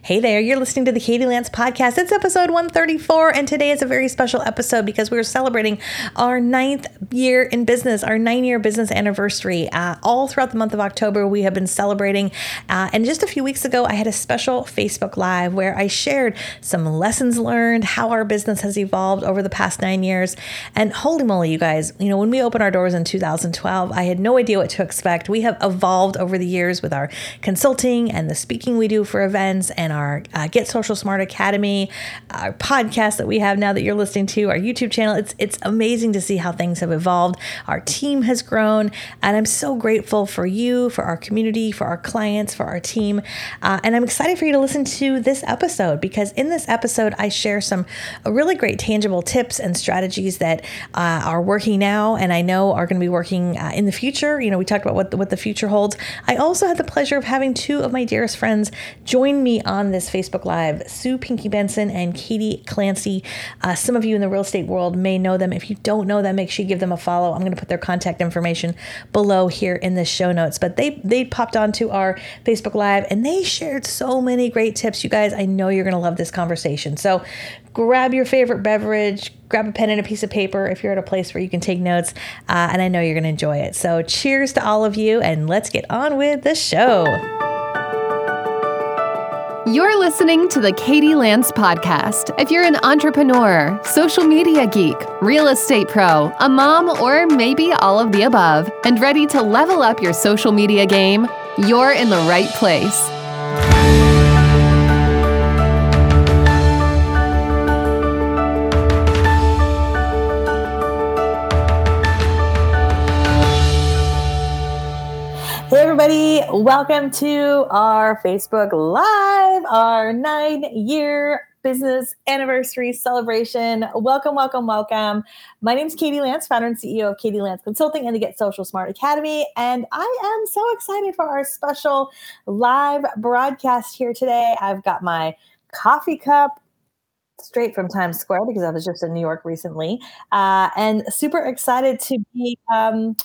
Hey there, you're listening to the Katie Lance podcast. It's episode 134, and today is a very special episode because we're celebrating our ninth year in business, our nine year business anniversary. Uh, all throughout the month of October, we have been celebrating. Uh, and just a few weeks ago, I had a special Facebook Live where I shared some lessons learned, how our business has evolved over the past nine years. And holy moly, you guys, you know, when we opened our doors in 2012, I had no idea what to expect. We have evolved over the years with our consulting and the speaking we do for events and and our uh, Get Social Smart Academy, our podcast that we have now that you're listening to, our YouTube channel. It's it's amazing to see how things have evolved. Our team has grown, and I'm so grateful for you, for our community, for our clients, for our team, uh, and I'm excited for you to listen to this episode because in this episode I share some really great tangible tips and strategies that uh, are working now, and I know are going to be working uh, in the future. You know, we talked about what the, what the future holds. I also had the pleasure of having two of my dearest friends join me on this Facebook Live Sue Pinky Benson and Katie Clancy. Uh, some of you in the real estate world may know them. If you don't know them, make sure you give them a follow. I'm going to put their contact information below here in the show notes. But they they popped onto our Facebook Live and they shared so many great tips. You guys, I know you're going to love this conversation. So grab your favorite beverage, grab a pen and a piece of paper if you're at a place where you can take notes. Uh, and I know you're going to enjoy it. So cheers to all of you, and let's get on with the show. You're listening to the Katie Lance Podcast. If you're an entrepreneur, social media geek, real estate pro, a mom, or maybe all of the above, and ready to level up your social media game, you're in the right place. Everybody. Welcome to our Facebook Live, our nine year business anniversary celebration. Welcome, welcome, welcome. My name is Katie Lance, founder and CEO of Katie Lance Consulting and the Get Social Smart Academy. And I am so excited for our special live broadcast here today. I've got my coffee cup straight from Times Square because I was just in New York recently, uh, and super excited to be um,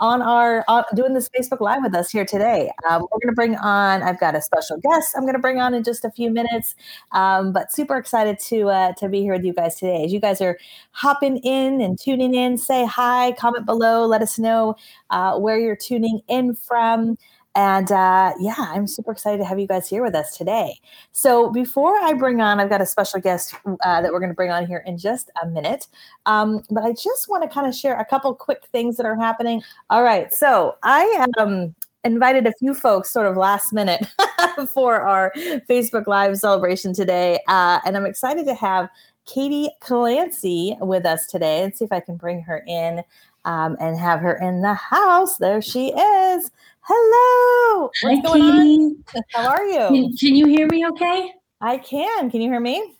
on our doing this Facebook Live with us here today. Um, we're going to bring on. I've got a special guest. I'm going to bring on in just a few minutes, um, but super excited to uh, to be here with you guys today. As you guys are hopping in and tuning in, say hi, comment below, let us know uh, where you're tuning in from. And uh, yeah, I'm super excited to have you guys here with us today. So before I bring on, I've got a special guest uh, that we're going to bring on here in just a minute. Um, but I just want to kind of share a couple quick things that are happening. All right, so I um, invited a few folks sort of last minute for our Facebook Live celebration today, uh, and I'm excited to have Katie Clancy with us today and see if I can bring her in um, and have her in the house. There she is. Hello. What's Hi, going Katie. on? How are you? Can, can, you hear me okay? I can. Can you hear me?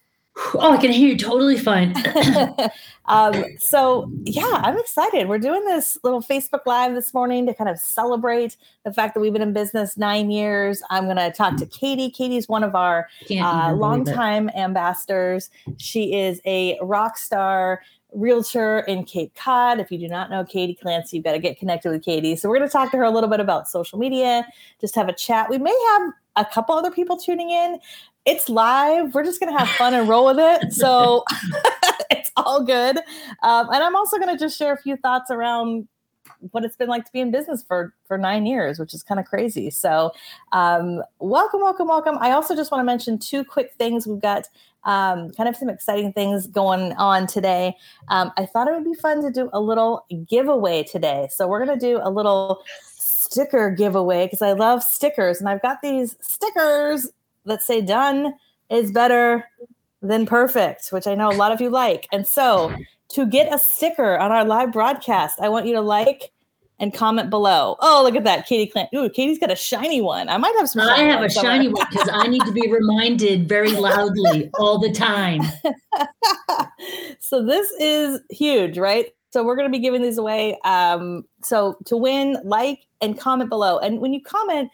Oh, I can hear you totally fine. um, so, yeah, I'm excited. We're doing this little Facebook Live this morning to kind of celebrate the fact that we've been in business nine years. I'm going to talk to Katie. Katie's one of our uh, longtime ambassadors. She is a rock star realtor in Cape Cod. If you do not know Katie Clancy, you've got to get connected with Katie. So we're going to talk to her a little bit about social media, just have a chat. We may have a couple other people tuning in. It's live. We're just going to have fun and roll with it. So it's all good. Um, and I'm also going to just share a few thoughts around what it's been like to be in business for for nine years, which is kind of crazy. So, um, welcome, welcome, welcome. I also just want to mention two quick things. We've got um, kind of some exciting things going on today. Um, I thought it would be fun to do a little giveaway today. So we're going to do a little sticker giveaway because I love stickers. And I've got these stickers that say done is better than perfect, which I know a lot of you like. And so to get a sticker on our live broadcast, I want you to like, and comment below. Oh, look at that, Katie Clan. Ooh, Katie's got a shiny one. I might have some. I have a shiny one because I need to be reminded very loudly all the time. so this is huge, right? So we're going to be giving these away. Um, so to win, like and comment below. And when you comment,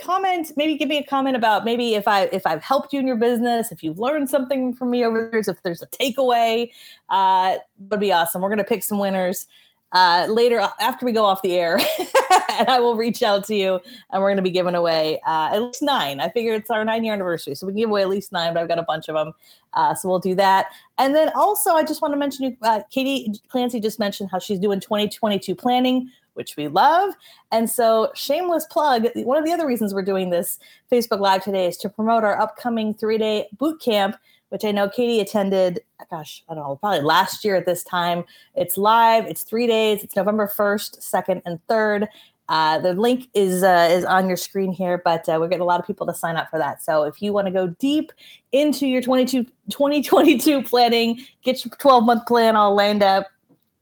comment maybe give me a comment about maybe if i if i've helped you in your business if you've learned something from me over the years if there's a takeaway uh would be awesome we're to pick some winners uh, later after we go off the air, and I will reach out to you, and we're to be giving away uh, at least nine. I figure it's our nine year anniversary, so we can give away at least nine. But I've got a bunch of them, uh, so we'll do that. And then also, I just want to mention uh, Katie Clancy just mentioned how she's doing 2022 planning which we love. And so, shameless plug one of the other reasons we're doing this Facebook Live today is to promote our upcoming three day boot camp which I know Katie attended, gosh, I don't know, probably last year at this time. It's live, it's three days, it's November 1st, 2nd, and 3rd. Uh, the link is uh, is on your screen here, but uh, we're getting a lot of people to sign up for that. So if you want to go deep into your 22, 2022 planning, get your 12 month plan all lined up,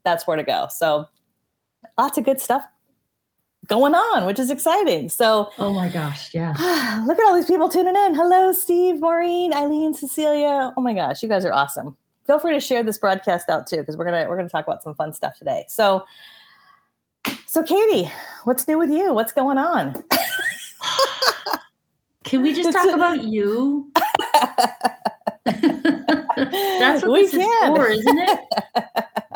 that's where to go. So lots of good stuff going on, which is exciting. So, oh my gosh, yeah. Look at all these people tuning in. Hello, Steve, Maureen, Eileen, Cecilia. Oh my gosh, you guys are awesome. Feel free to share this broadcast out too, because we're gonna we're gonna talk about some fun stuff today. So, so Katie, what's new with you? What's going on? Can we just talk about you? That's what we this can. is for, isn't it?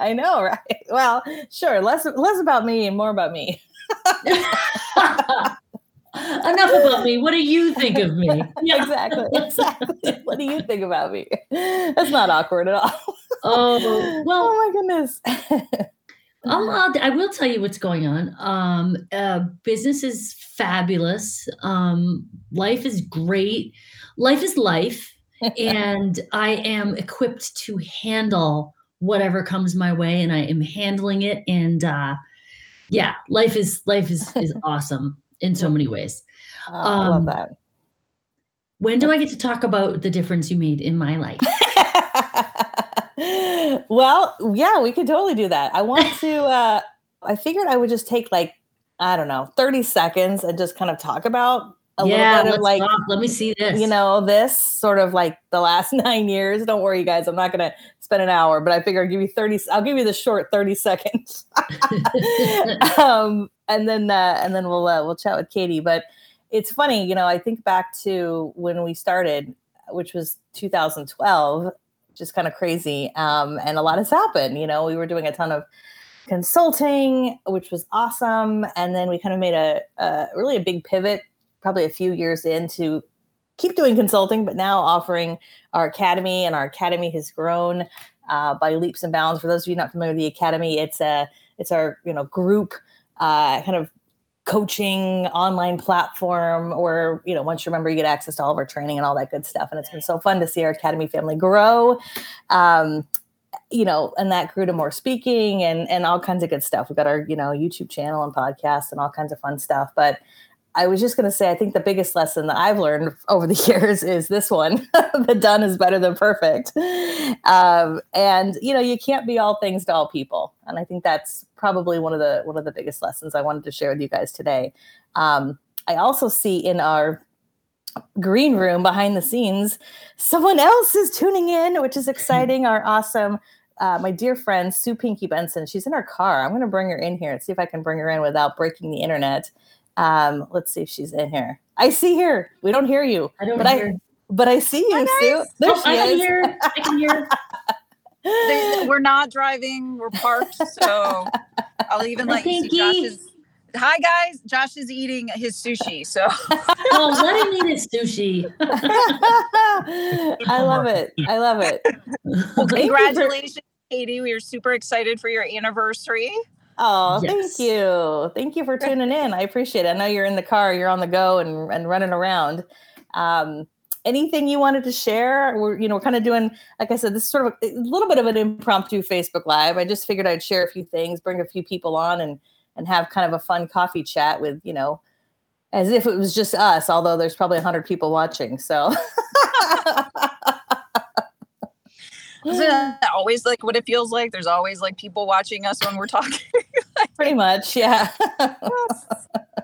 I know, right? Well, sure. Less less about me and more about me. Enough about me. What do you think of me? Yeah, exactly. Exactly. What do you think about me? That's not awkward at all. Oh well. Oh my goodness. I'll, I'll, I will tell you what's going on. Um, uh, business is fabulous. Um, life is great. Life is life, and I am equipped to handle whatever comes my way, and I am handling it. And uh, yeah, life is life is is awesome in so many ways. Uh, I love um, that. When do I get to talk about the difference you made in my life? well, yeah, we could totally do that. I want to uh I figured I would just take like I don't know, 30 seconds and just kind of talk about a yeah, little bit of like let me see this. You know, this sort of like the last 9 years. Don't worry guys, I'm not going to spend an hour, but I figure I'll give you 30 I'll give you the short 30 seconds. um and then uh and then we'll uh, we'll chat with Katie, but it's funny, you know, I think back to when we started, which was 2012, just kind of crazy. Um and a lot has happened, you know, we were doing a ton of consulting, which was awesome. And then we kind of made a, a really a big pivot probably a few years into keep doing consulting, but now offering our academy, and our academy has grown uh, by leaps and bounds. For those of you not familiar with the academy, it's a it's our you know group uh, kind of coaching online platform where you know once you remember you get access to all of our training and all that good stuff. And it's been so fun to see our academy family grow um, you know and that grew to more speaking and and all kinds of good stuff. We've got our you know youtube channel and podcast and all kinds of fun stuff. But I was just going to say, I think the biggest lesson that I've learned over the years is this one: the done is better than perfect. Um, and you know, you can't be all things to all people, and I think that's probably one of the one of the biggest lessons I wanted to share with you guys today. Um, I also see in our green room behind the scenes, someone else is tuning in, which is exciting. Our awesome uh, my dear friend Sue Pinky Benson. She's in her car. I'm going to bring her in here and see if I can bring her in without breaking the internet. Um, let's see if she's in here. I see her. We don't hear you. I don't but hear. I, but I see you, Sue. There oh, she I is. can hear. I can hear. They, we're not driving. We're parked. So I'll even let you see Josh's. Hi guys, Josh is eating his sushi. So oh, let him eat his sushi. I love it. I love it. Well, congratulations, Katie. We are super excited for your anniversary. Oh, yes. thank you. Thank you for tuning in. I appreciate it. I know you're in the car, you're on the go and, and running around. Um, anything you wanted to share? We're, you know, we're kind of doing, like I said, this is sort of a, a, little bit of an impromptu Facebook Live. I just figured I'd share a few things, bring a few people on and and have kind of a fun coffee chat with, you know, as if it was just us, although there's probably 100 people watching. So Isn't that always like what it feels like? There's always like people watching us when we're talking. Pretty much, yeah.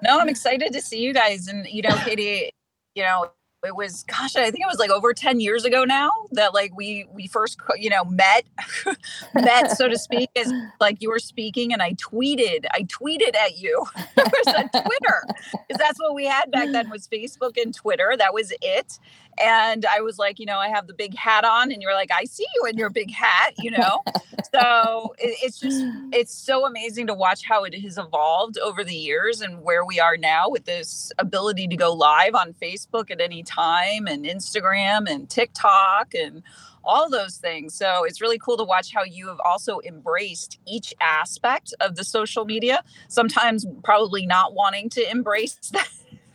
no, I'm excited to see you guys. And you know, Katie, you know, it was gosh i think it was like over 10 years ago now that like we we first you know met met so to speak as like you were speaking and i tweeted i tweeted at you it was on twitter because that's what we had back then was facebook and twitter that was it and I was like, you know, I have the big hat on, and you're like, I see you in your big hat, you know. so it, it's just it's so amazing to watch how it has evolved over the years and where we are now with this ability to go live on Facebook at any time and Instagram and TikTok and all those things. So it's really cool to watch how you have also embraced each aspect of the social media, sometimes probably not wanting to embrace that,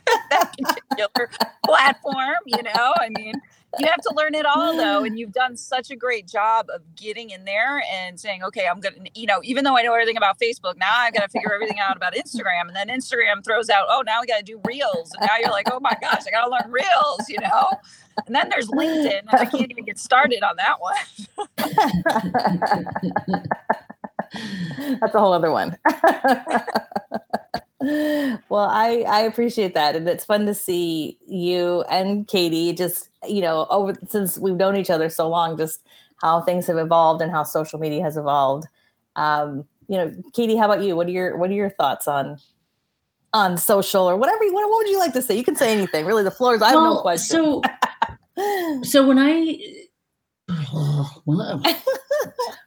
that particular platform, you know? I mean, you have to learn it all though and you've done such a great job of getting in there and saying okay i'm gonna you know even though i know everything about facebook now i've got to figure everything out about instagram and then instagram throws out oh now we got to do reels and now you're like oh my gosh i gotta learn reels you know? And then there's linkedin i can't even get started on that one. That's a whole other one well i i appreciate that and it's fun to see you and katie just you know over since we've known each other so long just how things have evolved and how social media has evolved. Um you know katie how about you? What are your what are your thoughts on on social or whatever what, what would you like to say? You can say anything. Really the floor is i have well, no question. so so when i oh, well,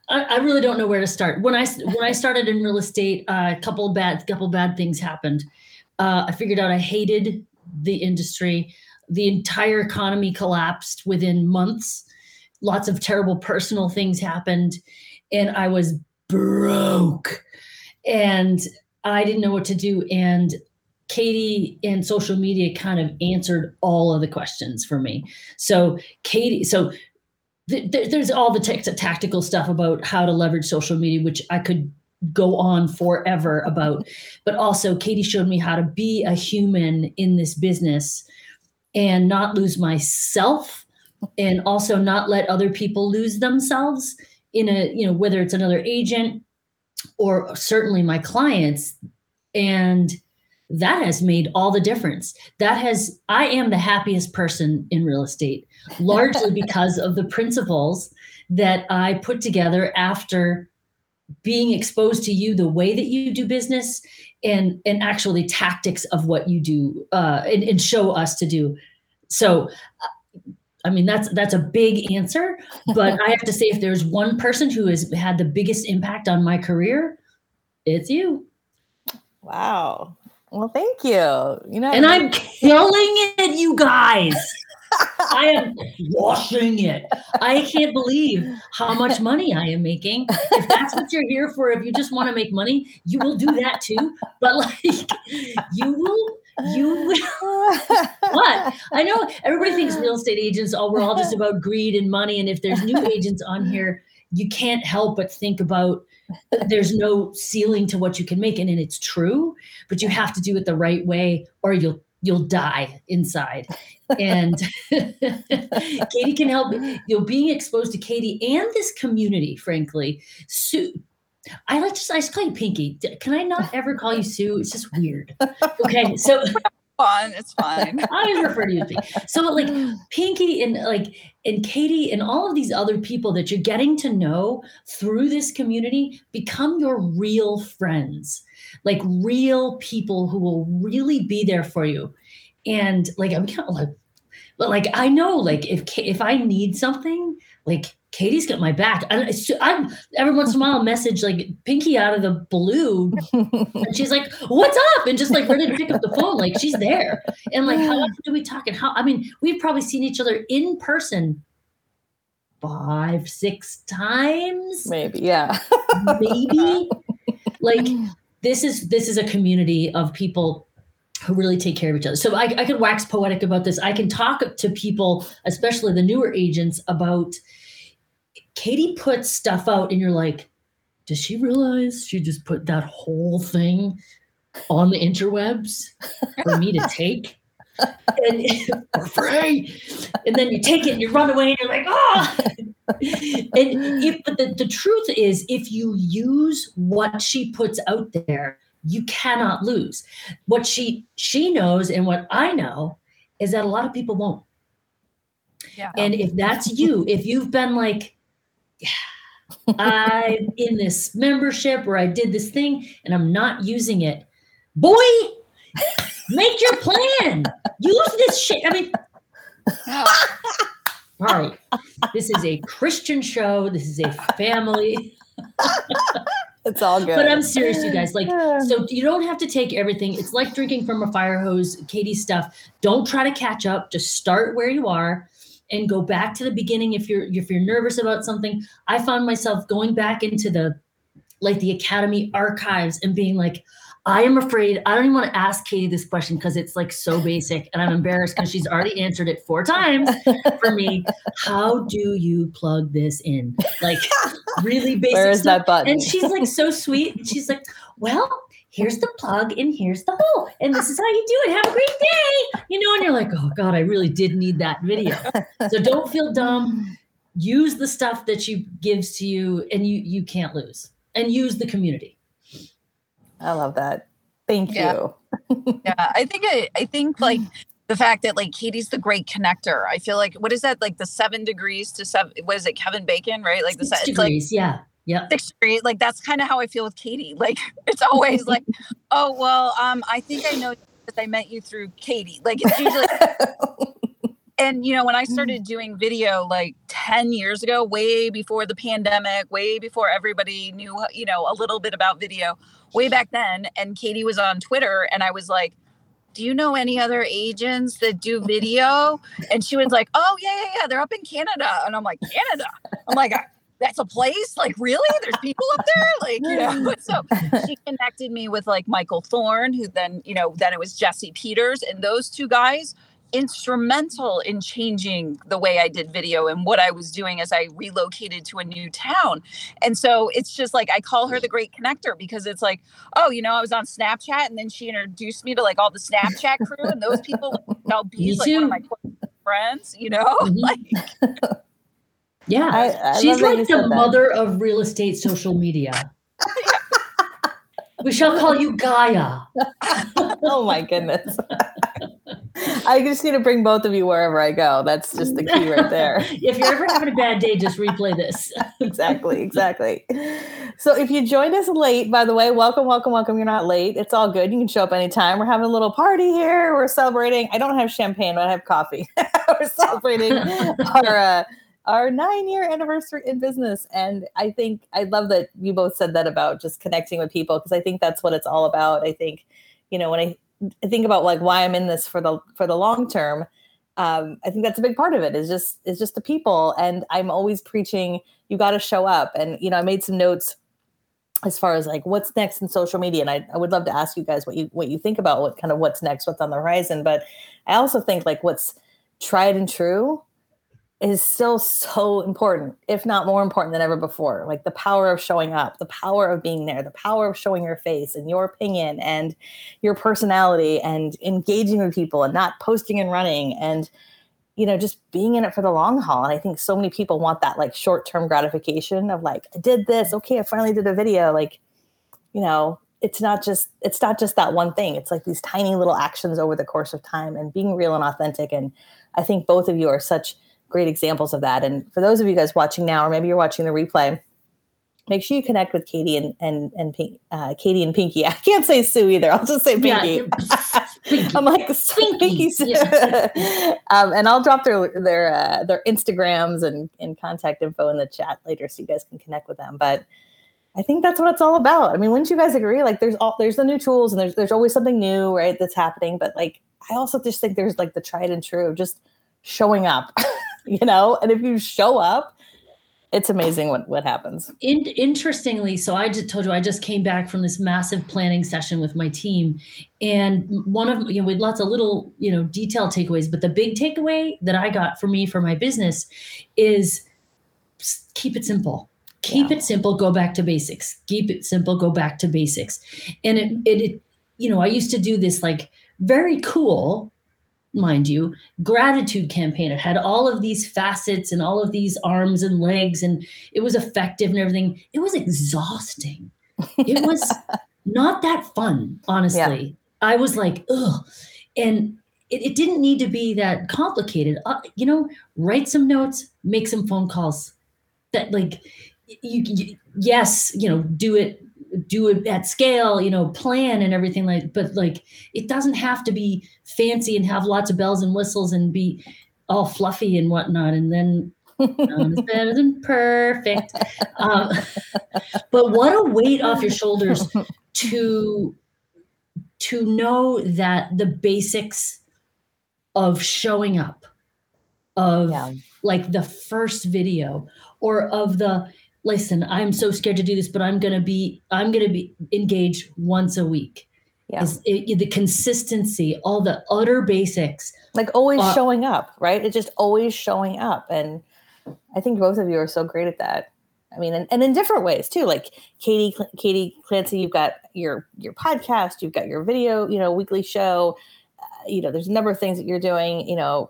I, I, really don't know where to start. When I when I started in real estate, uh, a couple bad couple bad things happened. Uh, I figured out I hated the industry. The entire economy collapsed within months. Lots of terrible personal things happened, and I was broke, and I didn't know what to do. And Katie and social media kind of answered all of the questions for me. So Katie, so there's all the t- tactical stuff about how to leverage social media, which I could go on forever about. But also, Katie showed me how to be a human in this business and not lose myself and also not let other people lose themselves in a, you know, whether it's another agent or certainly my clients. And that has made all the difference. That has, I am the happiest person in real estate, largely because of the principles that I put together after being exposed to you, the way that you do business, and and actually tactics of what you do, uh, and, and show us to do. So, I mean, that's that's a big answer, but I have to say, if there's one person who has had the biggest impact on my career, it's you. Wow. Well, thank you. You know, and I'm killing it, you guys. I am washing it. I can't believe how much money I am making. If that's what you're here for, if you just want to make money, you will do that too. But like, you will you will what i know everybody thinks real estate agents oh we're all just about greed and money and if there's new agents on here you can't help but think about there's no ceiling to what you can make and, and it's true but you have to do it the right way or you'll you'll die inside and katie can help you know being exposed to katie and this community frankly sue I like to say I just call you Pinky. Can I not ever call you Sue? It's just weird. Okay, so It's fine. I refer to you as Pinky. So like Pinky and like and Katie and all of these other people that you're getting to know through this community become your real friends, like real people who will really be there for you. And like I'm kind of like, but like I know like if if I need something, like Katie's got my back. I, I'm every once in a while I'll message like Pinky out of the blue, and she's like, "What's up?" and just like ready to pick up the phone, like she's there. And like, how often do we talk? And how? I mean, we've probably seen each other in person five, six times, maybe. Yeah, maybe. like this is this is a community of people who really take care of each other. So I, I can wax poetic about this. I can talk to people, especially the newer agents, about Katie puts stuff out, and you're like, does she realize she just put that whole thing on the interwebs for me to take? and for free. And then you take it and you run away and you're like, oh. and if, but the, the truth is, if you use what she puts out there, you cannot lose. What she she knows and what I know is that a lot of people won't. Yeah. And if that's you, if you've been like, I'm in this membership or I did this thing and I'm not using it. Boy, make your plan. Use this shit. I mean, All right. This is a Christian show. This is a family. it's all good. But I'm serious, you guys. Like, so you don't have to take everything. It's like drinking from a fire hose, Katie stuff. Don't try to catch up. Just start where you are and go back to the beginning if you're if you're nervous about something. I found myself going back into the like the academy archives and being like, I am afraid I don't even want to ask Katie this question because it's like so basic and I'm embarrassed because she's already answered it four times for me. How do you plug this in? Like really basic. Where is stuff. that button? And she's like so sweet. And She's like, well, here's the plug and here's the hole. And this is how you do it. Have a great day. You know, and you're like, oh God, I really did need that video. So don't feel dumb. Use the stuff that she gives to you and you you can't lose. And use the community. I love that. Thank Yeah. you. yeah i think I, I think like mm. the fact that like katie's the great connector i feel like what is that like the seven degrees to seven what is it kevin bacon right like the Six se- it's like degrees. Yeah. Yep. six degrees like that's kind of how i feel with katie like it's always like oh well um i think i know that i met you through katie like it's usually and you know when i started doing video like 10 years ago way before the pandemic way before everybody knew you know a little bit about video way back then and katie was on twitter and i was like do you know any other agents that do video and she was like oh yeah yeah yeah they're up in canada and i'm like canada i'm like "I- that's a place like really there's people up there like you know so she connected me with like michael thorne who then you know then it was jesse peters and those two guys instrumental in changing the way I did video and what I was doing as I relocated to a new town. And so it's just like I call her the great connector because it's like, oh, you know, I was on Snapchat and then she introduced me to like all the Snapchat crew and those people Mel B's like one of my friends, you know? Mhm. Like Yeah. I, I She's that like the that. mother of real estate social media. we shall call you Gaia. oh my goodness. I just need to bring both of you wherever I go. That's just the key right there. if you're ever having a bad day, just replay this. exactly, exactly. So if you joined us late, by the way, welcome, welcome, welcome. You're not late. It's all good. You can show up anytime. We're having a little party here. We're celebrating. I don't have champagne, but I have coffee. We're celebrating our uh, our nine year anniversary in business. And I think I love that you both said that about just connecting with people because I think that's what it's all about. I think, you know, when I, I think about like why I'm in this for the for the long term, um, I think that's a big part of it is just is just the people. And I'm always preaching you got to show up. And you know, I made some notes as far as like what's next in social media. And I, I would love to ask you guys what you what you think about what kind of what's next, what's on the horizon. But I also think like what's tried and true is still so important, if not more important than ever before. Like the power of showing up, the power of being there, the power of showing your face and your opinion and your personality and engaging with people and not posting and running and you know just being in it for the long haul. And i think so many people want that like short-term gratification of like i did this. Okay i finally did a video. Like you know it's not just it's not just that one thing. It's like these tiny little actions over the course of time and being real and authentic. And i think both of you are such great examples of that and for those of you guys watching now or maybe you're watching the replay make sure you connect with katie and and and Pink, uh, katie and pinky i can't say sue either i'll just say pinky Pinky. I'm like Pinky, Pinky. yeah. um, and I'll drop their their uh, their Instagrams and, and contact info in the chat later, so you guys can connect with them. But I think that's what it's all about. I mean, wouldn't you guys agree? Like, there's all there's the new tools, and there's there's always something new, right? That's happening. But like, I also just think there's like the tried and true, of just showing up, you know. And if you show up, it's amazing what what happens. In, interestingly, so I just told you I just came back from this massive planning session with my team, and one of you know had lots of little you know detailed takeaways, but the big takeaway that I got for me for my business is keep it simple. Keep Yeah. it simple. Go back to basics. Keep it simple. Go back to basics. And it, it, it you know I used to do this like very cool mind you, gratitude campaign. It had all of these facets and all of these arms and legs, and it was effective and everything. It was exhausting. It was not that fun, honestly. I was like, ugh. And it, it didn't need to be that complicated. Uh, you know, write some notes, make some phone calls. That like, you, you yes, you know, do it do it at scale you know plan and everything like but like it doesn't have to be fancy and have lots of bells and whistles and be all fluffy and whatnot, and then um, it's better than perfect. Um, but what a weight off your shoulders to to know that the basics of showing up, of Yeah. like the first video, or of the listen, I'm so scared to do this, but I'm gonna be I'm gonna be engaged once a week. Yeah. It, the consistency, all the utter basics. like always Uh, showing up, right? It's just always showing up. And I think both of you are so great at that. I mean, and, and in different ways too. Like Katie, Katie Clancy, you've got your your podcast, you've got your video, you know, weekly show. Uh, you know, there's a number of things that you're doing. You know,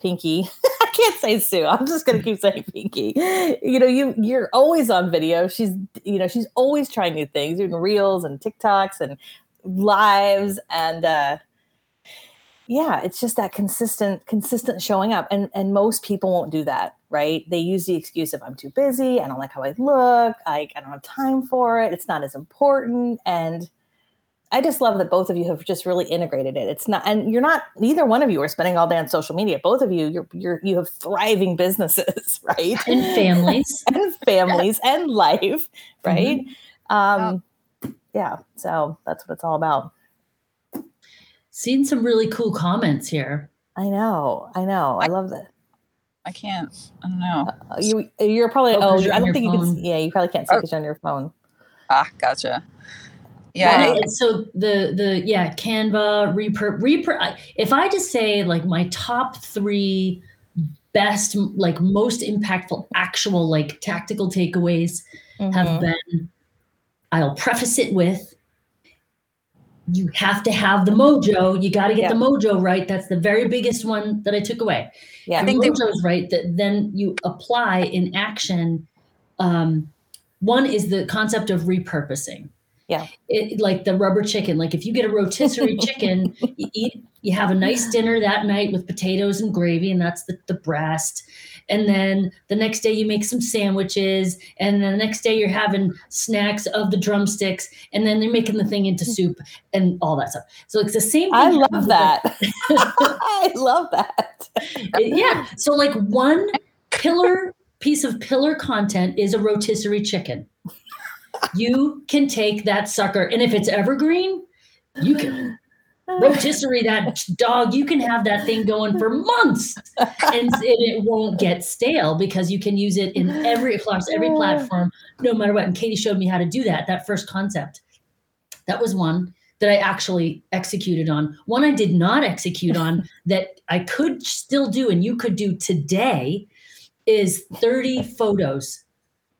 Pinky. Can't say Sue. I'm just gonna keep saying Pinky. You know, you you're always on video. She's you know she's always trying new things, doing reels and TikToks and lives and. uh yeah it's just that consistent consistent showing up and and most people won't do that right they use the excuse of i'm too busy i don't like how i look I, I don't have time for it it's not as important and i just love that both of you have just really integrated it it's not and you're not neither one of you are spending all day on social media both of you you're you're you have thriving businesses right And families. and families and life right um yeah so that's what it's all about Seen some really cool comments here. i know i know i love that I can't. I don't know. Uh, you you're probably Oh, oh, 'cause you're I don't your think you can phone. s- yeah you probably can't see Oh. because you're on your phone Ah, gotcha. Yeah. And so the the yeah Canva repur repur. If I just say like my top three best like most impactful actual like tactical takeaways have Mhm. been, I'll preface it with. You have to have the mojo. You got to get Yeah. the mojo right. That's the very biggest one that I took away. yeah I think they- mojo's right. That then you apply in action. Um, one is the concept of repurposing. Yeah. It, like the rubber chicken. Like if you get a rotisserie chicken, you eat, you have a nice dinner that night with potatoes and gravy, and that's the, the breast. And then the next day you make some sandwiches, and then the next day you're having snacks of the drumsticks, and then they're making the thing into mm. soup and all that stuff. So it's the same thing. I love that I love that yeah. So like one pillar piece of pillar content is a rotisserie chicken. You can take that sucker, and if it's evergreen, you can rotisserie that dog. You can have that thing going for months, and, it won't get stale because you can use it in every across every platform, no matter what. And Katie showed me how to do that. That first concept, that was one that I actually executed on. One I did not execute on that I could still do and you could do today is 30 photos.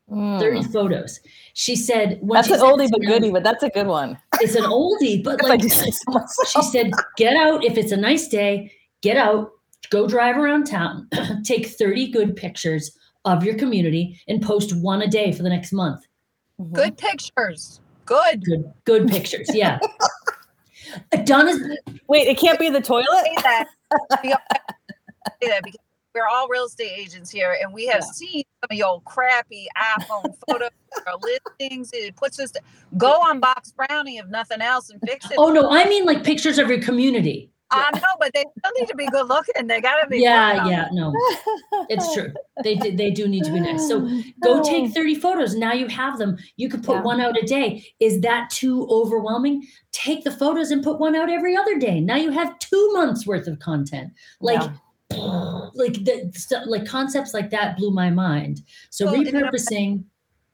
30 Mm. photos. She said when that's she an oldie but goodie but that's a good one It's an oldie, but like do say so myself. she said, get out if it's a nice day, get out, go drive around town, take 30 good pictures of your community and post one a day for the next month. Mhm. Good pictures. Good. Good, good pictures. Yeah. Donna's wait it can't be the toilet Say that. We say that because we're all real estate agents here, and we have Yeah. seen some of your crappy iPhone photos or listings. It puts us. to, go on Box Brownie if nothing else and fix it. Oh no, I mean like pictures of your community. I know, but they still need to be good looking. They gotta be. Yeah, yeah, no. It's true. They do, they do need to be nice. So go take 30 photos. Now you have them. You could put Yeah. one out a day. Is that too overwhelming? Take the photos and put one out every other day. Now you have two months worth of content. Like, like the stuff, like concepts like that blew my mind. So Well, and you know- repurposing.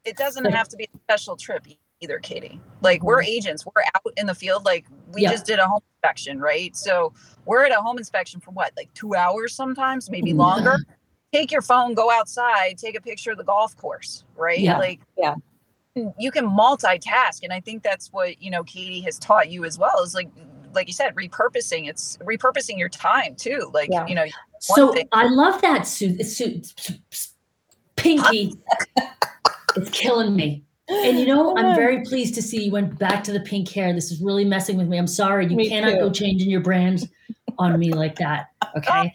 It doesn't have to be a special trip either, Katie. Like we're agents, we're out in the field. Like we Yeah. just did a home inspection, right? So we're at a home inspection for what, like two hours sometimes, maybe Mhm. longer. Take your phone, go outside, take a picture of the golf course, right? Yeah. Like Yeah. you can multitask, and I think that's what you know Katie has taught you as well. Is like, like you said, repurposing. It's repurposing your time too. Like Yeah. you know, So thing- I love that suit. suit Pinky. it's killing me. And you know, I'm very pleased to see you went back to the pink hair. This is really messing with me. I'm sorry. You Me cannot too. go changing your brand on me like that. Okay.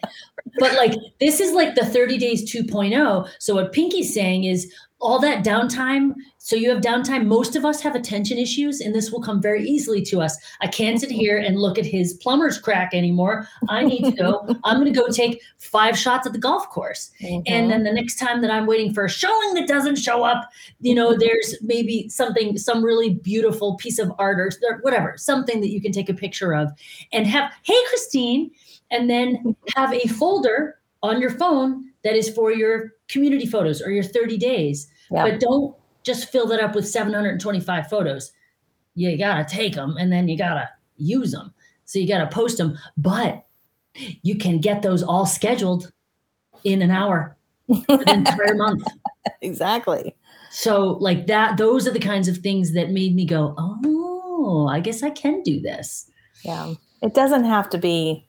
But like this is like the 30 days 2.0. So what Pinky's saying is all that downtime. So you have downtime. Most of us have attention issues, and this will come very easily to us. I can't sit here and look at his plumber's crack anymore. I need to go. I'm going to go take five shots at the golf course. Mm-hmm. And then the next time that I'm waiting for a showing that doesn't show up, you know, there's maybe something, some really beautiful piece of art or whatever, something that you can take a picture of and have, hey, Christine, and then have a folder on your phone that is for your community photos or your 30 days. Yeah. But don't just fill it up with 725 photos. You got to take them and then you got to use them. So you got to post them. But you can get those all scheduled in an hour for the entire month. exactly. So, like that, those are the kinds of things that made me go, oh, I guess I can do this. Yeah. It doesn't have to be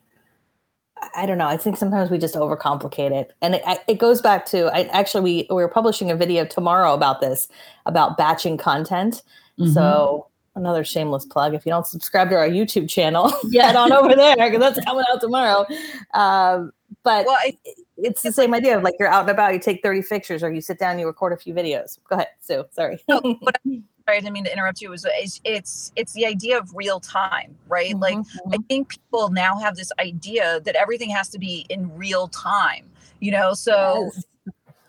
I don't know. I think sometimes we just overcomplicate it, and it, it goes back to. I actually we we are publishing a video tomorrow about this about batching content. Mhm. So another shameless plug. If you don't subscribe to our YouTube channel, Yeah. head on over there because that's coming out tomorrow. Um, but Well, I, it's the same idea of like you're out and about, you take 30 pictures, or you sit down, you record a few videos. Go ahead, Sue. Sorry. No, what sorry, I didn't mean to interrupt you. Was it's it's, it's the idea of real time, right? Like Mhm, I think people now have this idea that everything has to be in real time, you know. So Yes.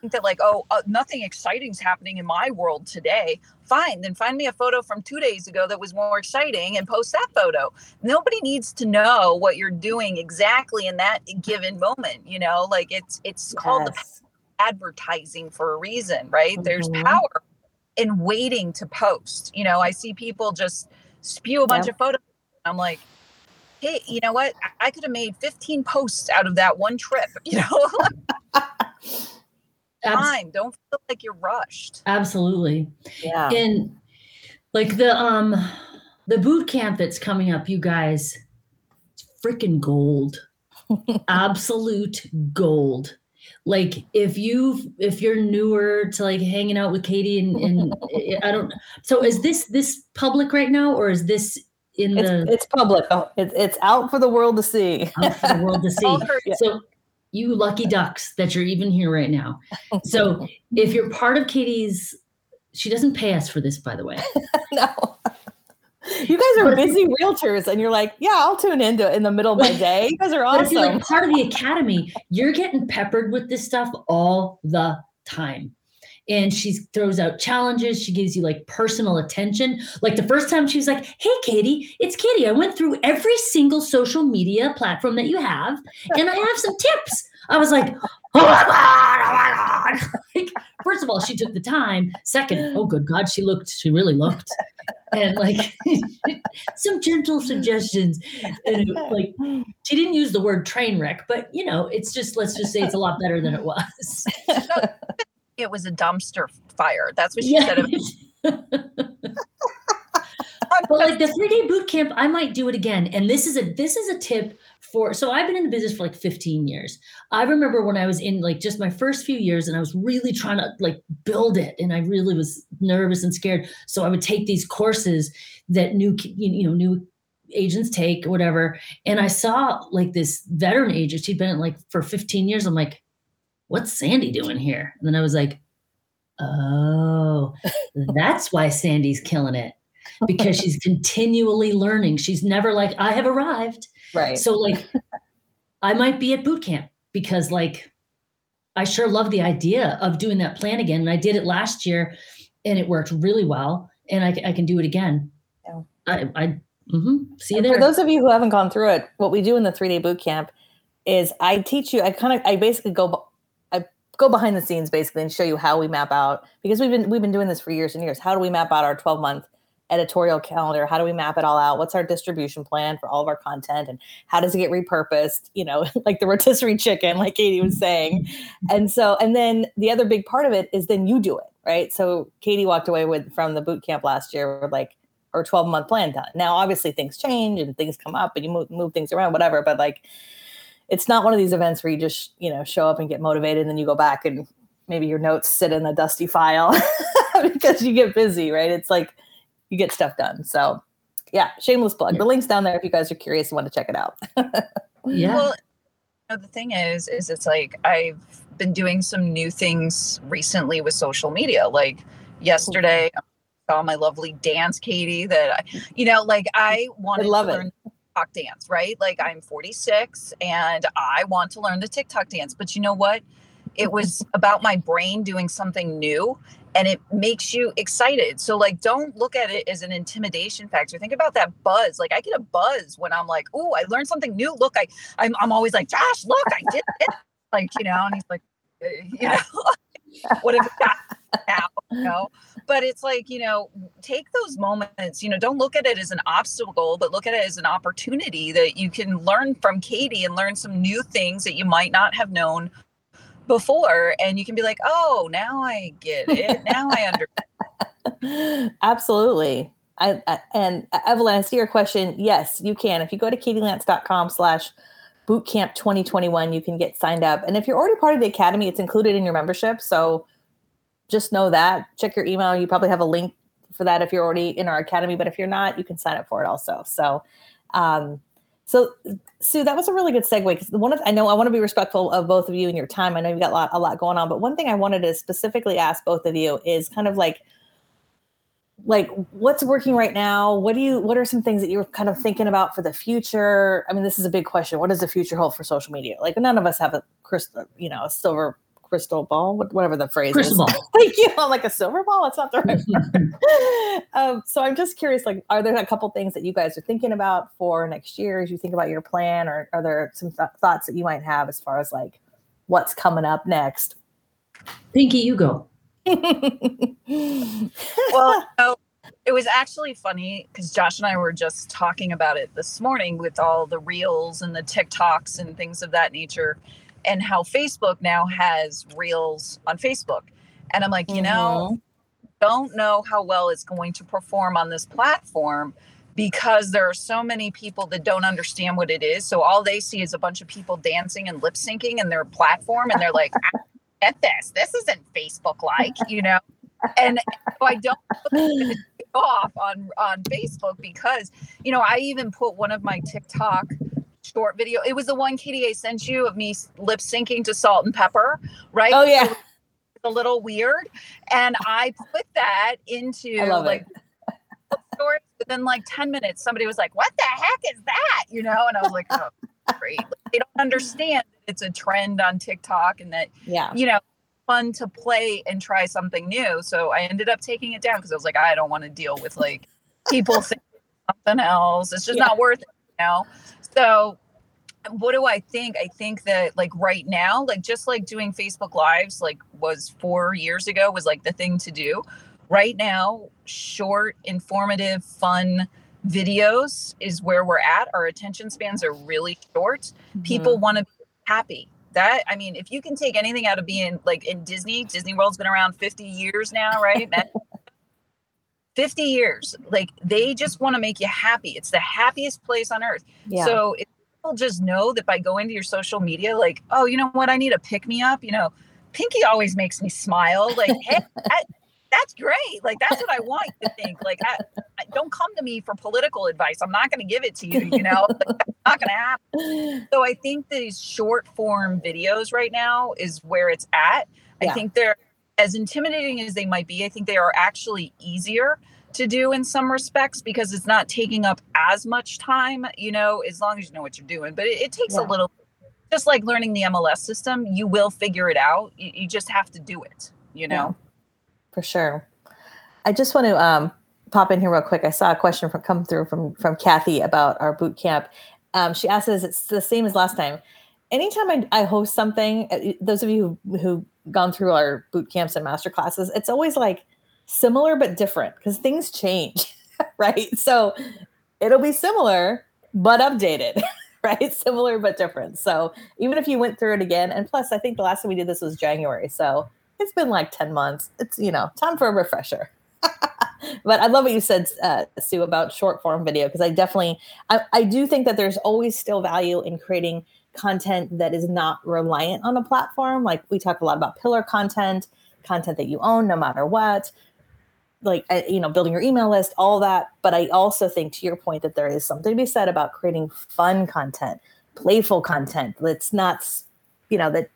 Think that like, oh, uh, nothing exciting's happening in my world today. Fine, then find me a photo from two days ago that was more exciting and post that photo. Nobody needs to know what you're doing exactly in that given moment. You know, like it's it's called the advertising for a reason, right? There's Mhm. power in waiting to post. You know, I see people just spew a bunch Yep. of photos. I'm like, hey, you know what? I- I could have made 15 posts out of that one trip. You know, time. Don't feel like you're rushed. absolutely. Yeah. And like the um the boot camp that's coming up, you guys, it's freaking gold. Absolute gold. Like if you if you're newer to like hanging out with Katie and, and I don't so is this this public right now or is this in It's, the it's public. Oh, it, it's out for the world to see. out for the world to see? So you lucky ducks that you're even here right now. So if you're part of Katie's she doesn't pay us for this by the way. no. You guys are busy realtors, and you're like, yeah, I'll tune into in the middle of my day. You guys are But awesome. like part of the academy, you're getting peppered with this stuff all the time. And she throws out challenges. She gives you like personal attention. Like the first time she was like, Hey, Katie, it's Katie. I went through every single social media platform that you have, and I have some tips. I was like, Oh my God, oh my God. like, first of all, she took the time. Second, oh, good God, she looked, she really looked. And like some gentle suggestions. And like, she didn't use the word train wreck, but you know, it's just let's just say it's a lot better than it was. It was a dumpster fire. That's what she said. About but like the three day boot camp, I might do it again. And this is a this is a tip for so I've been in the business for like 15 years. I remember when I was in like just my first few years and I was really trying to like build it and I really was nervous and scared. So I would take these courses that new you know new agents take or whatever. And I saw like this veteran agent, she'd been in like for 15 years. I'm like, what's Sandy doing here? And then I was like, oh, that's why Sandy's killing it because she's continually learning. She's never like, I have arrived. Right. So, like, I might be at boot camp because, like, I sure love the idea of doing that plan again. And I did it last year and it worked really well. And I, I can do it again. Yeah. I, I mhm. see you there. For those of you who haven't gone through it, what we do in the three day boot camp is I teach you. I kind of I basically go I go behind the scenes basically and show you how we map out because we've been we've been doing this for years and years. How do we map out our twelve month editorial calendar? How do we map it all out? What's our distribution plan for all of our content and how does it get repurposed? You know, like the rotisserie chicken, like Katie was saying. Mm-hmm. and so and then the other big part of it is then you do it right. So Katie walked away with from the boot camp last year with like or 12 month plan done. Now, obviously, things change and things come up and you move, move things around, whatever. But like, it's not one of these events where you just, you know, show up and get motivated and then you go back and maybe your notes sit in a dusty file because you get busy, right? It's like you get stuff done. So, yeah, shameless plug. The link's down there if you guys are curious and want to check it out. yeah. Well, know, the thing is, is it's like I've been doing some new things recently with social media. Like yesterday, I saw my lovely dance, Katie. That I, you know, like I wanted love to it. learn TikTok dance, right? Like I'm 46 and I want to learn the TikTok dance. But you know what? It was about my brain doing something new and it makes you excited. So like don't look at it as an intimidation factor. Think about that buzz. Like I get a buzz when I'm like, "Oh, I learned something new. Look, I I'm I'm always like, "Josh, look, I did it." Like, you know, and he's like, uh, you know, what if now, you know? But it's like, you know, take those moments, you know, don't look at it as an obstacle, but look at it as an opportunity that you can learn from Katie and learn some new things that you might not have known before. And you can be like, oh, now I get it. Now I understand. Absolutely. I, I and uh, Evelyn, I see your question. Yes, you can. If you go to katielance.com slash bootcamp 2021, you can get signed up. And if you're already part of the academy, it's included in your membership. So just know that. Check your email. You probably have a link for that if you're already in our academy. But if you're not, you can sign up for it also. So um so Sue, that was a really good segue because one of I know I want to be respectful of both of you and your time. I know you've got a lot, a lot going on, but one thing I wanted to specifically ask both of you is kind of like like what's working right now? What do you what are some things that you're kind of thinking about for the future? I mean this is a big question. What does the future hold for social media? Like none of us have a crystal you know a silver crystal ball whatever the phrase Crystal is ball. thank you i'm like a silver ball? That's not the right word. Um, so i'm just curious like are there a couple things that you guys are thinking about for next year as you think about your plan or are there some th- thoughts that you might have as far as like what's coming up next? Pinky, you go. well, no, it was actually funny because Josh and I were just talking about it this morning with all the reels and the TikToks and things of that nature, and how Facebook now has reels on Facebook. And I'm like, you know, mm-hmm. don't know how well it's going to perform on this platform because there are so many people that don't understand what it is. So all they see is a bunch of people dancing and lip syncing in their platform, and they're like, I get this. This isn't Facebook like, you know? And so I don't put it off on on Facebook because you know I even put one of my TikTok short video. It was the one KDA sent you of me lip syncing to Salt-N-Pepa, right? oh yeah It's a little weird, and I put that into I love like stories. Within like ten minutes, somebody was like, "What the heck is that?" You know, and I was like, "Oh, great!" Like, they don't understand that it's a trend on TikTok and that yeah you know, fun to play and try something new. So I ended up taking it down because I was like, I don't want to deal with like people saying something else. It's just Yeah. not worth it, you know? So what do I think? I think that like right now, like just like doing Facebook lives, like was four years ago was like the thing to do. Right now, short, informative, fun videos is where we're at. Our attention spans are really short mm-hmm. people want to be happy that i mean if you can take anything out of being like in disney disney world's been around 50 years now right 50 years like they just want to make you happy. It's the happiest place on earth. Yeah. So if people just know that by going to your social media like oh you know what? I need a pick me up you know pinky always makes me smile like hey that, that's great. Like that's what i want you to think. Like I, I- don't come to me for political advice. I'm not going to give it to you you know? Like, that's not going to happen. So I think these short form videos right now is where it's at. Yeah. I think they're as intimidating as they might be. I think they are actually easier to do in some respects because it's not taking up as much time, you know, as long as you know what you're doing. But it, it takes Yeah. a little, just like learning the MLS system, you will figure it out. You, you just have to do it, you know? for sure. I just want to um, pop in here real quick. I saw a question from come through from from Kathy about our boot camp. Um, she asks, "Is it's the same as last time?" Anytime I, I host something, uh, those of you who who gone through our boot camps and master classes, it's always like similar but different because things change, right? So it'll be similar but updated, right? Similar but different. So even if you went through it again, and plus, I think the last time we did this was January, so it's been like 10 months. It's, you know, time for a refresher. but I love what you said, uh, Sue, about short form video, because I definitely, I, I do think that there's always still value in creating content that is not reliant on a platform. Like we talk a lot about pillar content, content that you own no matter what, like, uh, you know, building your email list, all that. But I also think to your point that there is something to be said about creating fun content, playful content. That's not, you know, that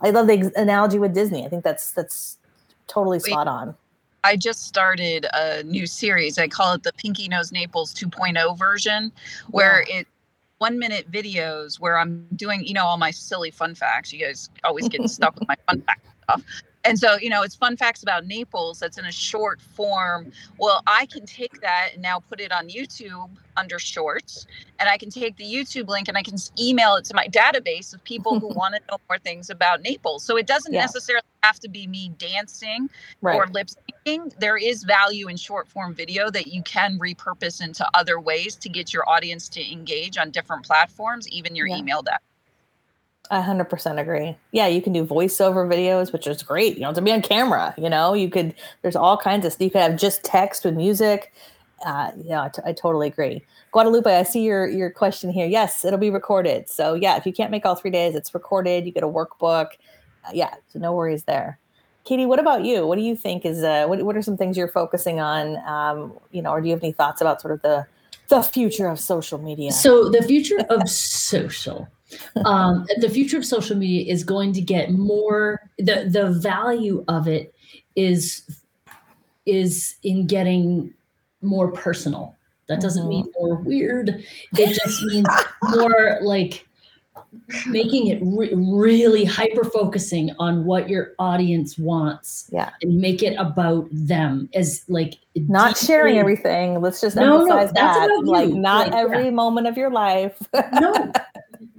I love the analogy with Disney. I think that's that's totally spot on. I just started a new series. I call it the Pinky Knows Naples 2.0 version, where yeah. it one minute videos where I'm doing, you know, all my silly fun facts. You guys always get stuck with my fun fact stuff and so you know it's fun facts about naples that's in a short form well i can take that and now put it on youtube under shorts and i can take the youtube link and i can email it to my database of people who want to know more things about naples so it doesn't yeah. necessarily have to be me dancing right. or lip syncing there is value in short form video that you can repurpose into other ways to get your audience to engage on different platforms even your yeah. email database I hundred percent agree. Yeah, you can do voiceover videos, which is great. You don't have to be on camera. You know, you could. There's all kinds of. Stuff. You could have just text with music. Uh, yeah, I, t- I totally agree. Guadalupe, I see your your question here. Yes, it'll be recorded. So yeah, if you can't make all three days, it's recorded. You get a workbook. Uh, yeah, so no worries there. Katie, what about you? What do you think is uh, what What are some things you're focusing on? Um, you know, or do you have any thoughts about sort of the the future of social media? So the future of social um, the future of social media is going to get more the the value of it is is in getting more personal. That doesn't mean mm-hmm. more weird. It just means more like making it re- really hyper focusing on what your audience wants yeah. and make it about them as like not deeply, sharing everything. Let's just no, emphasize no, that. like not like, every yeah. moment of your life. No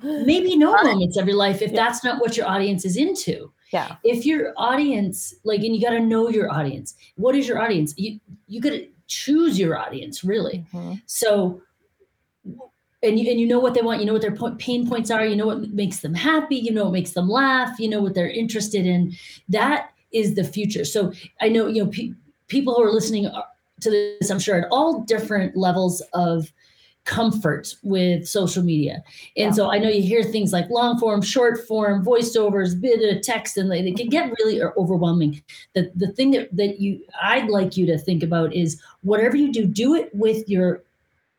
maybe no moments of your life if yeah. that's not what your audience is into. Yeah. If your audience like and you got to know your audience. What is your audience? You you got to choose your audience really. Mm-hmm. so and you, and you know what they want you know what their point, pain points are you know what makes them happy you know what makes them laugh you know what they're interested in. That is the future. So i know you know pe- people who are listening to this i'm sure at all different levels of comfort with social media. And yeah. so I know you hear things like long form, short form, voiceovers, bit of text, and they, they can get really overwhelming. The the thing that, that you I'd like you to think about is whatever you do, do it with your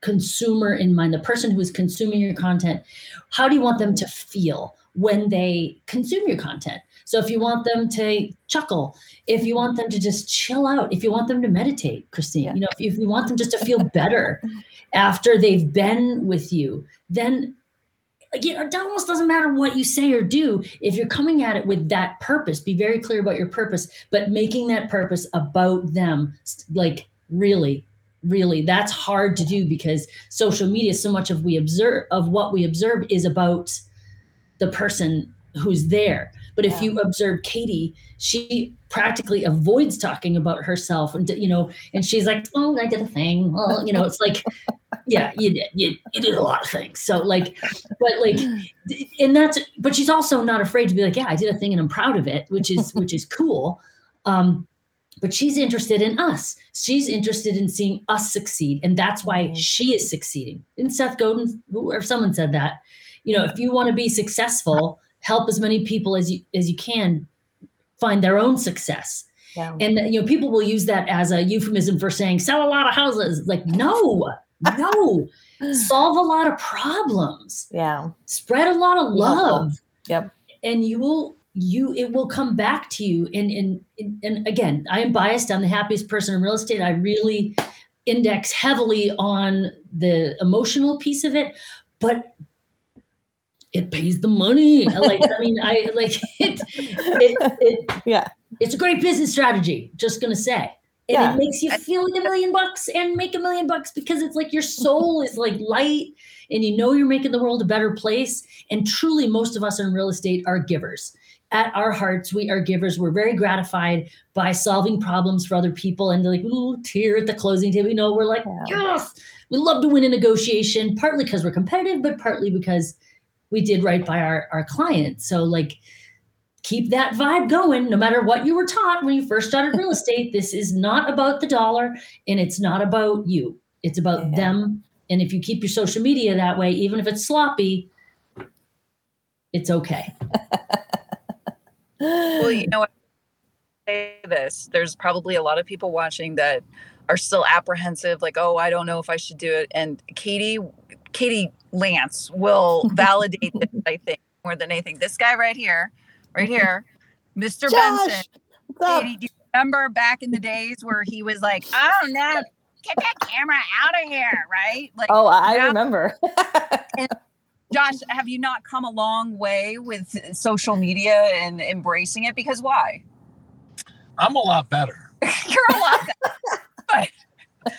consumer in mind, the person who is consuming your content. How do you want them to feel when they consume your content? So if you want them to chuckle, if you want them to just chill out, if you want them to meditate, Christine, yeah. you know, if, if you want them just to feel better, after they've been with you, then again, it almost doesn't matter what you say or do. If you're coming at it with that purpose, be very clear about your purpose, but making that purpose about them, like really, really, that's hard to do because social media, so much of we observe of what we observe is about the person who's there. But if you observe Katie, she practically avoids talking about herself and you know and she's like oh i did a thing. Well you know it's like yeah you did you, you did a lot of things. So like but like and that's but she's also not afraid to be like yeah i did a thing and i'm proud of it which is which is cool. Um but she's interested in us. She's interested in seeing us succeed and that's why mm-hmm. she is succeeding. And seth godin or someone said that you know if you want to be successful help as many people as you as you can find their own success. Yeah. And you know, people will use that as a euphemism for saying sell a lot of houses. Like, no, no, solve a lot of problems. Yeah. Spread a lot of love. Yep. And you will you it will come back to you. And and and again, I am biased. I'm the happiest person in real estate. I really index heavily on the emotional piece of it, but it pays the money. Like, I mean, I like it, it, it, yeah. It's a great business strategy, just gonna say. And yeah. it makes you feel like a million bucks and make a million bucks because it's like your soul is like light and you know you're making the world a better place. And truly, most of us in real estate are givers. At our hearts, we are givers. We're very gratified by solving problems for other people and like, ooh, tear at the closing table. You know, we're like, yeah. yes, we love to win a negotiation, partly because we're competitive, but partly because we did right by our, our clients. So like keep that vibe going no matter what you were taught when you first started real estate. This is not about the dollar and it's not about you. It's about yeah. them. And if you keep your social media that way, even if it's sloppy, it's okay. well, you know what? Say this. There's probably a lot of people watching that are still apprehensive, like, oh, I don't know if I should do it. And Katie, Katie Lance will validate this, I think, more than anything. This guy right here, right mm-hmm. here, Mr. Josh, Benson. what's? Katie, do you remember back in the days where he was like, oh no, get that camera out of here, right? Like Oh, I I now- remember. Josh, have you not come a long way with social media and embracing it? Because why? I'm a lot better. You're a lot, better,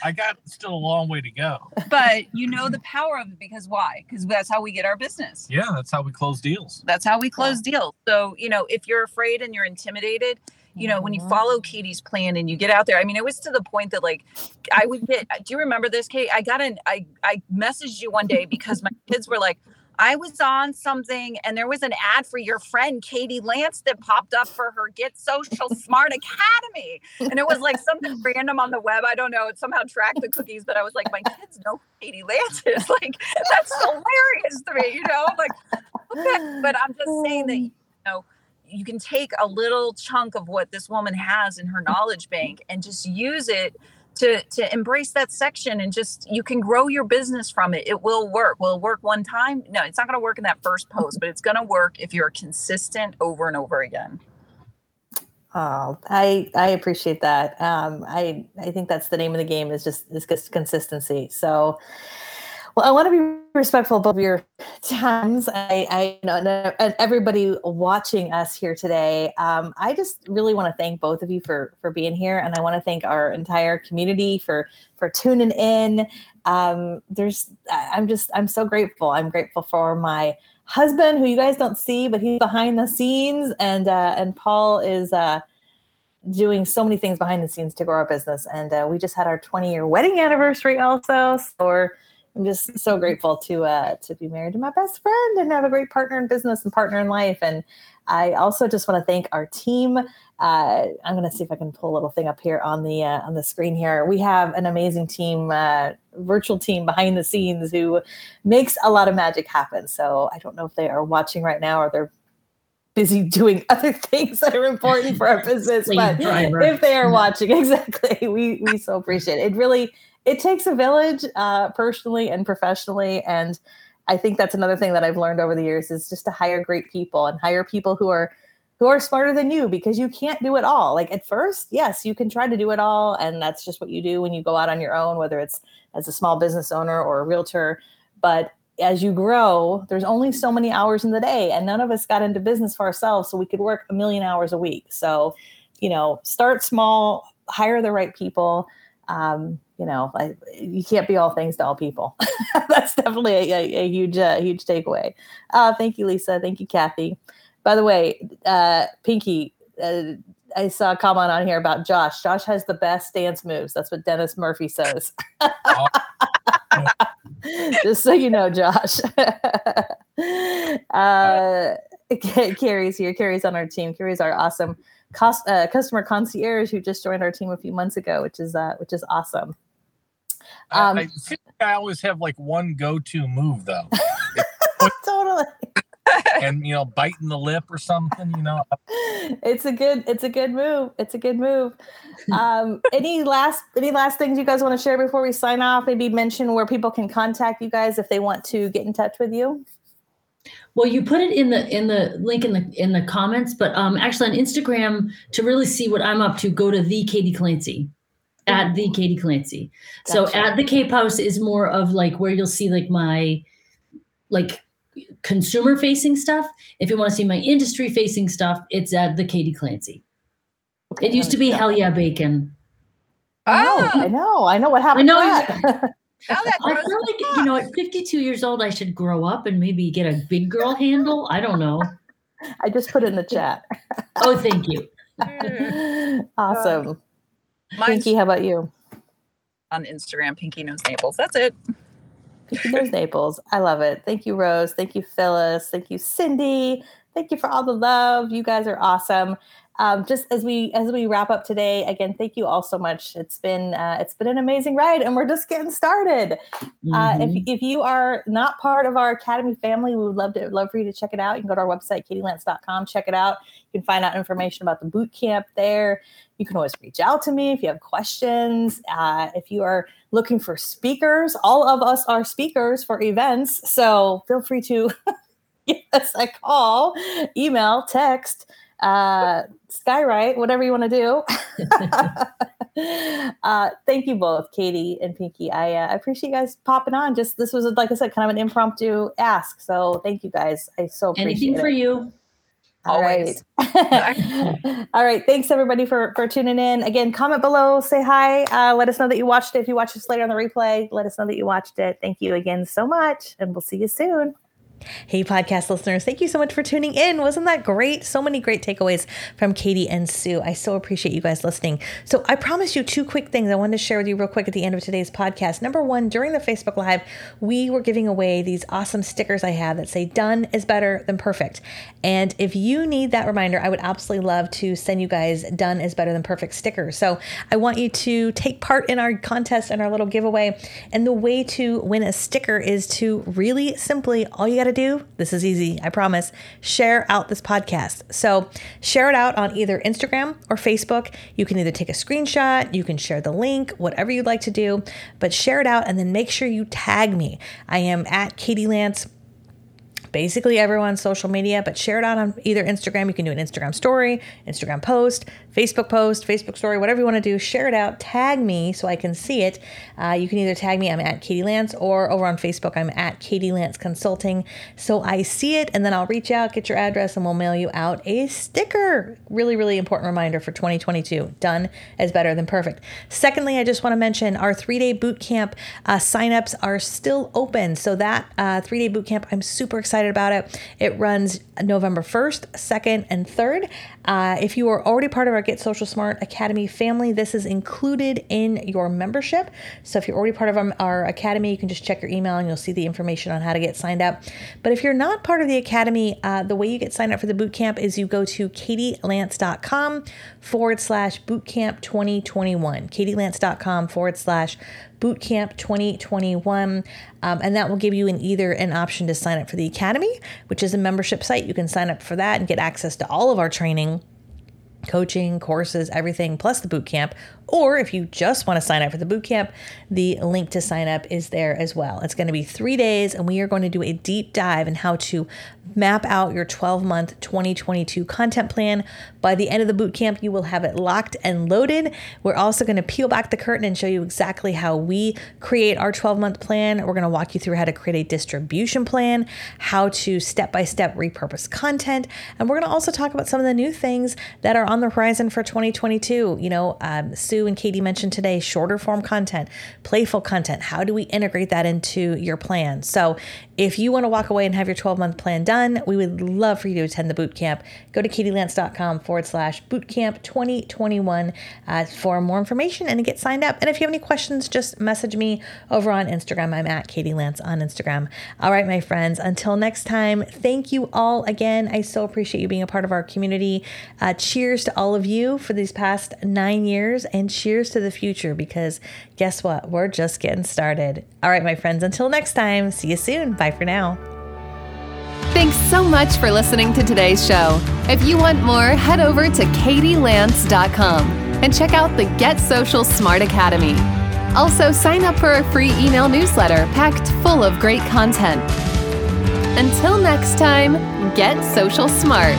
I got still a long way to go. but you know the power of it because why? Because that's how we get our business. Yeah, that's how we close deals. That's how we close deals. So, you know, if you're afraid and you're intimidated, you know, when you Mhm. follow Katie's plan and you get out there, I mean, it was to the point that like I would get do you remember this, Kate? I got an I I messaged you one day because my kids were like, I was on something and there was an ad for your friend Katie Lance that popped up for her Get Social Smart Academy. And it was like something random on the web. I don't know. It somehow tracked the cookies, but I was like, my kids know who Katie Lance is. Like, that's hilarious to me, you know? Like, okay. But I'm just saying that, um. you know, you can take a little chunk of what this woman has in her knowledge bank and just use it to to embrace that section and just you can grow your business from it. It will work. Will it work one time? No it's not going to work in that first post but it's going to work if you're consistent over and over again. Oh, I I appreciate that. Um, I I think that's the name of the game is just is just consistency. So, well, I want to be respectful of your times. I I know and- and everybody watching us here today. Um, I just really want to thank both of you for for being here, and I want to thank our entire community for for tuning in. Um, there's I'm just I'm so grateful. I'm grateful for my husband who you guys don't see but he's behind the scenes and uh and paul is uh doing so many things behind the scenes to grow our business and uh, we just had our 20 year wedding anniversary also so i'm just so grateful to uh to be married to my best friend and have a great partner in business and partner in life and i also just want to thank our team uh, I'm going to see if I can pull a little thing up here on the uh, on the screen here. We have an amazing team, uh, virtual team behind the scenes who makes a lot of magic happen. So I don't know if they are watching right now or they're busy doing other things that are important for our business. But if they are watching, exactly, we we so appreciate it. It really it takes a village, uh, personally and professionally, and I think that's another thing that I've learned over the years is just to hire great people and hire people who are who are smarter than you because you can't do it all. Like at first, yes, you can try to do it all, and that's just what you do when you go out on your own, whether it's as a small business owner or a realtor. But as you grow, there's only so many hours in the day, and none of us got into business for ourselves, so we could work a million hours a week. So, you know, start small, hire the right people. Um, you know, like, you can't be all things to all people. That's definitely a, a, a huge, uh, huge takeaway. Uh, thank you, Lisa. Thank you, Kathy. By the way, uh, Pinky, uh, I saw a comment on here about Josh. Josh has the best dance moves. That's what Dennis Murphy says. Just so you know, Josh. uh, Carrie's here. Carrie's on our team. Carrie's our awesome cost, uh, customer concierge who just joined our team a few months ago, which is which is awesome. I- Um, I, feel like I always have like one go-to move though, totally. and you know, biting the lip or something. You know, it's a good it's a good move. It's a good move. Um any last any last things you guys want to share before we sign off? Maybe mention where people can contact you guys if they want to get in touch with you? Well, you put it in the in the link in the in the comments, but um, actually on Instagram to really see what I'm up to, go to the Katie Clancy at the Katie Clancy. So at the Cape House is more of like where you'll see like my like consumer facing stuff. If you want to see my industry facing stuff, it's at the Katie Clancy. Okay, It used to be. Hell Yeah Bacon. Oh, I know, I know i know what happened I know, to that. I feel like you know at 52 years old I should grow up and maybe get a big girl handle. I don't know. i just put it in the chat Oh, thank you. awesome Mine's pinky how about you on Instagram, Pinky Knows Naples. That's it. Pinky Knows Naples. I love it. Thank you, Rose. Thank you, Phyllis. Thank you, Cindy. Thank you for all the love. You guys are awesome. Um, just as we as we wrap up today, again, thank you all so much. It's been uh, it's been an amazing ride, and we're just getting started. Mm-hmm. Uh, if, mm-hmm. if you are not part of our academy family, we would love to love for you to check it out. You can go to our website, katielance.com, check it out. You can find out information about the boot camp there. You can always reach out to me if you have questions. Uh, if you are looking for speakers, all of us are speakers for events, so feel free to give us a call, email, text uh, Skywrite, whatever you want to do. uh, thank you both, Katie and Pinky. I uh, appreciate you guys popping on. Just this was, like I said, kind of an impromptu ask. So thank you guys. I so appreciate Anything it. for you. All right. All right. Thanks everybody for for tuning in. Again, comment below, say hi. Uh, let us know that you watched it. If you watch this later on the replay, let us know that you watched it. Thank you again so much, and we'll see you soon. Hey, podcast listeners, thank you so much for tuning in. Wasn't that great? So many great takeaways from Katie and Sue. I so appreciate you guys listening. So, I promised you two quick things I wanted to share with you real quick at the end of today's podcast. Number one, during the Facebook Live, we were giving away these awesome stickers I have that say, Done is better than perfect. And if you need that reminder, I would absolutely love to send you guys Done is better than perfect stickers. So, I want you to take part in our contest and our little giveaway. And the way to win a sticker is to really simply, all you got to do, this is easy, I promise, share out this podcast. So share it out on either Instagram or Facebook. You can either take a screenshot, you can share the link, whatever you'd like to do, but share it out and then make sure you tag me. I am at Katie Lance basically everyone's social media, but share it out on either Instagram. You can do an Instagram story, Instagram post, Facebook post, Facebook story, whatever you want to do. Share it out. Tag me so I can see it. Uh, you can either tag me, I'm at Katie Lance, or over on Facebook, I'm at Katie Lance Consulting. So I see it and then I'll reach out, get your address, and we'll mail you out a sticker. Really, really important reminder for 2022. Done is better than perfect. Secondly, I just want to mention our three day boot camp uh, signups are still open. So that uh, three day boot camp, I'm super excited excited about it. It runs November 1st, 2nd, and 3rd. Uh, if you are already part of our Get Social Smart Academy family, this is included in your membership. So if you're already part of our, our academy, you can just check your email and you'll see the information on how to get signed up. But if you're not part of the academy, uh, the way you get signed up for the boot camp is you go to katielance.com forward slash bootcamp 2021. katielance.com forward slash bootcamp 2021 um, and that will give you an either an option to sign up for the academy which is a membership site. You can sign up for that and get access to all of our training coaching, courses, everything, plus the boot camp. Or if you just want to sign up for the boot camp, the link to sign up is there as well. It's going to be three days, and we are going to do a deep dive in how to map out your 12 month 2022 content plan. By the end of the boot camp, you will have it locked and loaded. We're also going to peel back the curtain and show you exactly how we create our 12 month plan. We're going to walk you through how to create a distribution plan, how to step by step repurpose content, and we're going to also talk about some of the new things that are on the horizon for 2022. You know, um, Sue and Katie mentioned today shorter form content, playful content. How do we integrate that into your plan? So, if you want to walk away and have your 12 month plan done, we would love for you to attend the boot camp. Go to katielance.com forward slash bootcamp 2021 uh, for more information and to get signed up. And if you have any questions, just message me over on Instagram. I'm at Katie Lance on Instagram. All right, my friends, until next time, thank you all again. I so appreciate you being a part of our community. Uh, to all of you for these past nine years and cheers to the future because guess what? We're just getting started. All right, my friends, until next time, see you soon. Bye for now. Thanks so much for listening to today's show. If you want more, head over to katielance.com and check out the Get Social Smart Academy. Also, sign up for a free email newsletter packed full of great content. Until next time, get social smart.